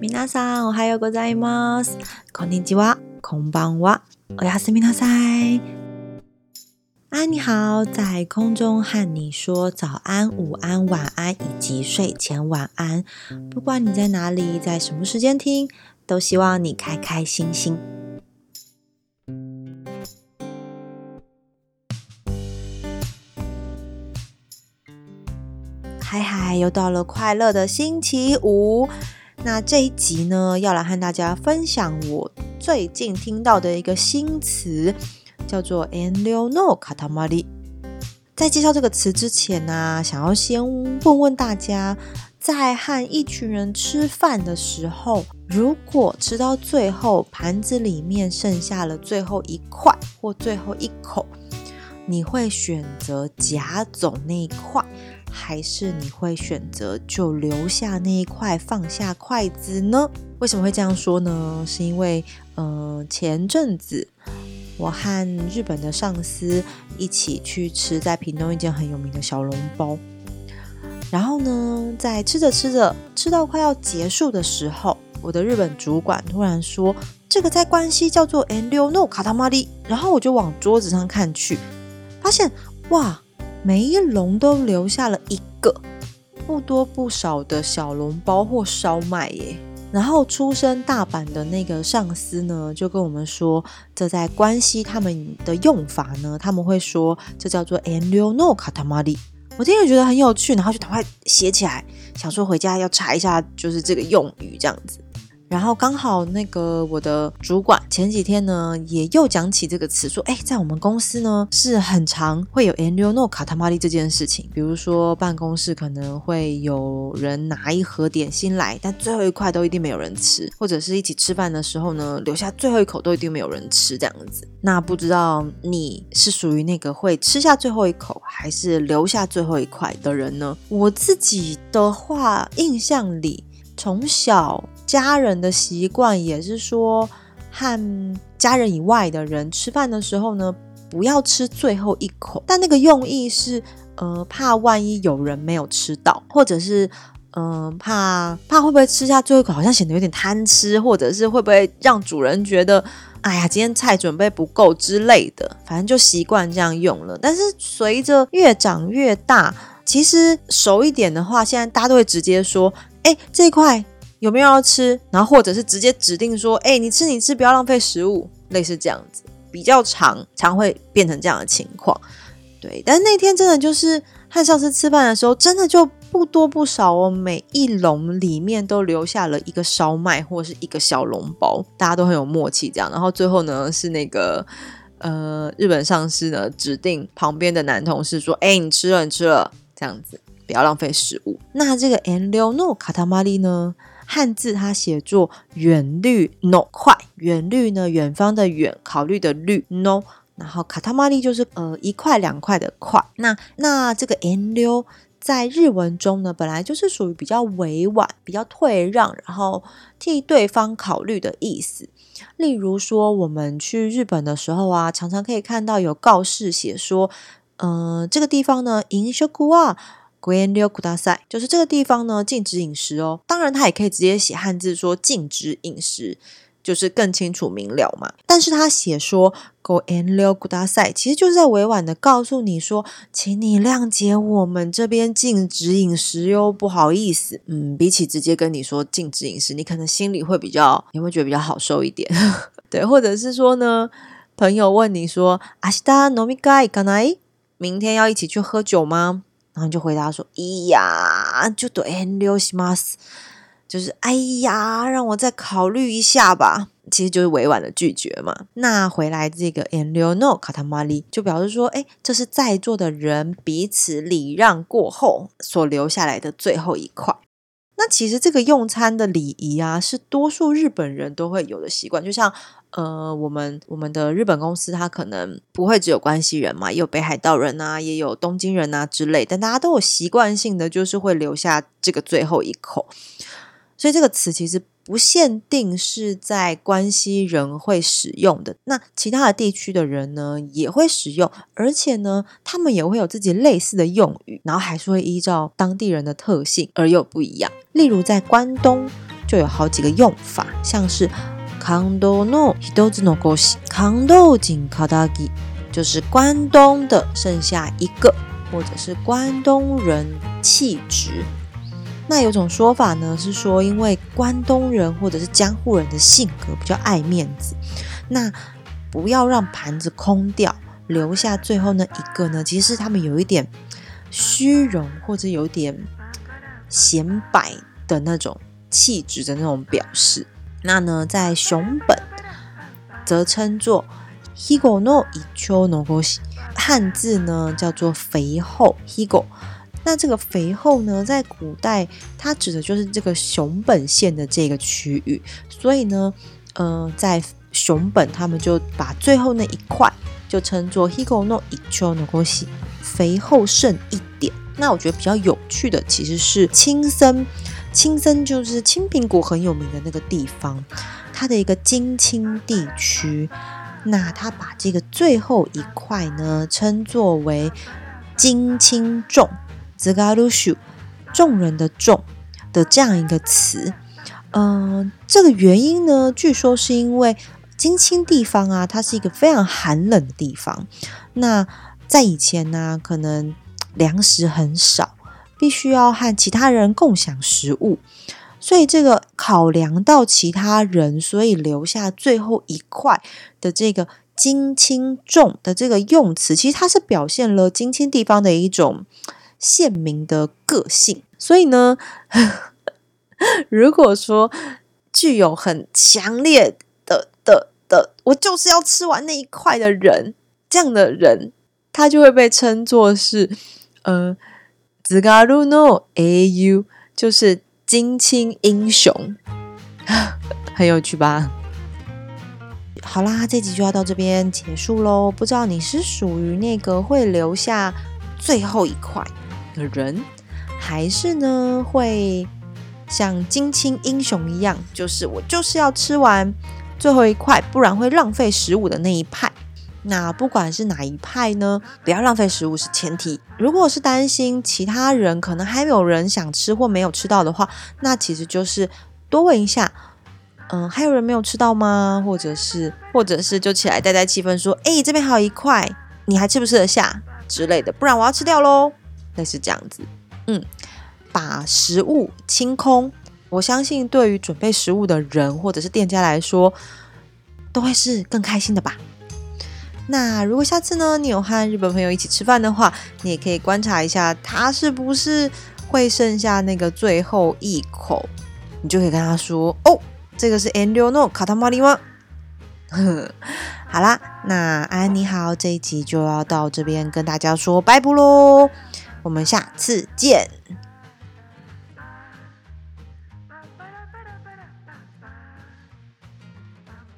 皆さんおはようございます。こんにちは、こんばんは。おやすみなさい。啊，你好，在空中和你说早安、午安、晚安以及睡前晚安。不管你在哪里，在什么时间听，都希望你开开心心。嗨嗨，又到了快乐的星期五。 那这一集呢，要来和大家分享我最近听到的一个新词，叫做 “enryo no katamari”。在介绍这个词之前呢、想要先问问大家，在和一群人吃饭的时候，如果吃到最后盘子里面剩下了最后一块或最后一口，你会选择夹走那一块？还是你会选择就留下那一块，放下筷子呢？为什么会这样说呢？是因为，呃，前阵子我和日本的上司一起去吃在屏东一间很有名的小笼包，然后呢，在吃着吃着，吃到快要结束的时候，我的日本主管突然说：“这个在关西叫做 “enryo no katamari”。”然后我就往桌子上看去，发现哇！每一笼都留下了一个不多不少的小笼包或烧麦耶。然后出身大阪的那个上司呢，就跟我们说，这在关西他们的用法呢，他们会说这叫做 “enryo no katamari”。我听了觉得很有趣，然后就赶快写起来，想说回家要查一下，就是这个用语这样子。然后刚好那个我的主管前几天呢，也又讲起这个词，说，哎，在我们公司呢是很常会有 “enryo no katamari” 这件事情。比如说办公室可能会有人拿一盒点心来，但最后一块都一定没有人吃，或者是一起吃饭的时候呢，留下最后一口都一定没有人吃这样子。那不知道你是属于那个会吃下最后一口，还是留下最后一块的人呢？我自己的话，印象里从小。家人的习惯也是说，和家人以外的人吃饭的时候呢，不要吃最后一口。但那个用意是，呃，怕万一有人没有吃到，或者是，嗯，怕怕会不会吃下最后一口，好像显得有点贪吃，或者是会不会让主人觉得，哎呀，今天菜准备不够之类的。反正就习惯这样用了。但是随着越长越大，其实熟一点的话，现在大家都会直接说，哎，这块。有没有要吃？然后或者是直接指定说，哎，你吃你吃，不要浪费食物，类似这样子，比较常常会变成这样的情况。对，但那天真的就是和上司吃饭的时候，真的就不多不少哦，每一笼里面都留下了一个烧麦或是一个小笼包，大家都很有默契这样。然后最后呢，是那个呃日本上司呢指定旁边的男同事说，哎，你吃了你吃了，这样子不要浪费食物。那这个 enryo no katamari 呢？汉字它写作远虑 no 快，远虑呢远方的远，考虑的虑 no，然后卡塔玛利就是呃一块两块的块。那那这个 n 溜在日文中呢，本来就是属于比较委婉、比较退让，然后替对方考虑的意思。例如说，我们去日本的时候啊，常常可以看到有告示写说，呃，这个地方呢，饮食啊。Green Liu Kuda 赛就是这个地方呢，禁止饮食哦。当然，他也可以直接写汉字说禁止饮食，就是更清楚明了嘛。但是他写说 Green Liu Kuda 赛，其实就是在委婉的告诉你说，请你谅解我们这边禁止饮食哟，不好意思。嗯，比起直接跟你说禁止饮食，你可能心里会比较，你会觉得比较好受一点。对，或者是说呢，朋友问你说，阿西达诺米盖干奈，明天要一起去喝酒吗？然后就回答说：“咿呀，就对 e n d s m a s？就是哎呀，让我再考虑一下吧。其实就是委婉的拒绝嘛。那回来这个 e n d no katamari” 就表示说，哎，这是在座的人彼此礼让过后所留下来的最后一块。那其实这个用餐的礼仪啊，是多数日本人都会有的习惯，就像。呃，我们我们的日本公司，它可能不会只有关西人嘛，也有北海道人啊，也有东京人啊之类，但大家都有习惯性的，就是会留下这个最后一口。所以这个词其实不限定是在关西人会使用的，那其他的地区的人呢也会使用，而且呢，他们也会有自己类似的用语，然后还是会依照当地人的特性而有不一样。例如在关东。 就有好几个用法，像是関東の一つ残し、関東人肩木，就是关东的剩下一个，或者是关东人气质。 那有种说法呢，是说因为关东人或者是江户人的性格比较爱面子，那不要让盘子空掉，留下最后那一个呢，其实是他们有一点虚荣或者有点显摆的那种气质的那种表示。那呢，在熊本则称作 higo no icho no goshi，汉字呢叫做肥厚 higo。那这个肥厚呢，在古代它指的就是这个熊本县的这个区域，所以呢，呃，在熊本他们就把最后那一块就称作 higo no icho no goshi，肥厚剩一点。那我觉得比较有趣的其实是青森，青森就是青苹果很有名的那个地方，它的一个金青地区，那它把这个最后一块呢称作为金青重。zgarushu，众人的众的这样一个词，嗯，这个原因呢，据说是因为金青地方啊，它是一个非常寒冷的地方。那在以前呢，可能粮食很少，必须要和其他人共享食物，所以这个考量到其他人，所以留下最后一块的这个金青重的这个用词，其实它是表现了金青地方的一种。县民的个性，所以呢，如果说具有很强烈的的的，我就是要吃完那一块的人，这样的人，他就会被称作是呃，z g a r u no au，就是金青英雄，很有趣吧？好啦，这集就要到这边结束喽。不知道你是属于那个会留下最后一块？的人，还是呢会像金青英雄一样，就是我就是要吃完最后一块，不然会浪费食物的那一派。那不管是哪一派呢，不要浪费食物是前提。如果是担心其他人可能还有人想吃或没有吃到的话，那其实就是多问一下，嗯，还有人没有吃到吗？或者是，或者是就起来带带气氛，说，哎，这边还有一块，你还吃不吃得下之类的，不然我要吃掉喽。类似这样子，嗯，把食物清空，我相信对于准备食物的人或者是店家来说，都会是更开心的吧。那如果下次呢，你有和日本朋友一起吃饭的话，你也可以观察一下他是不是会剩下那个最后一口，你就可以跟他说：“哦，这个是 Endo no katamari 吗？”好啦，那安你好，这一集就要到这边跟大家说拜拜喽。我们下次见。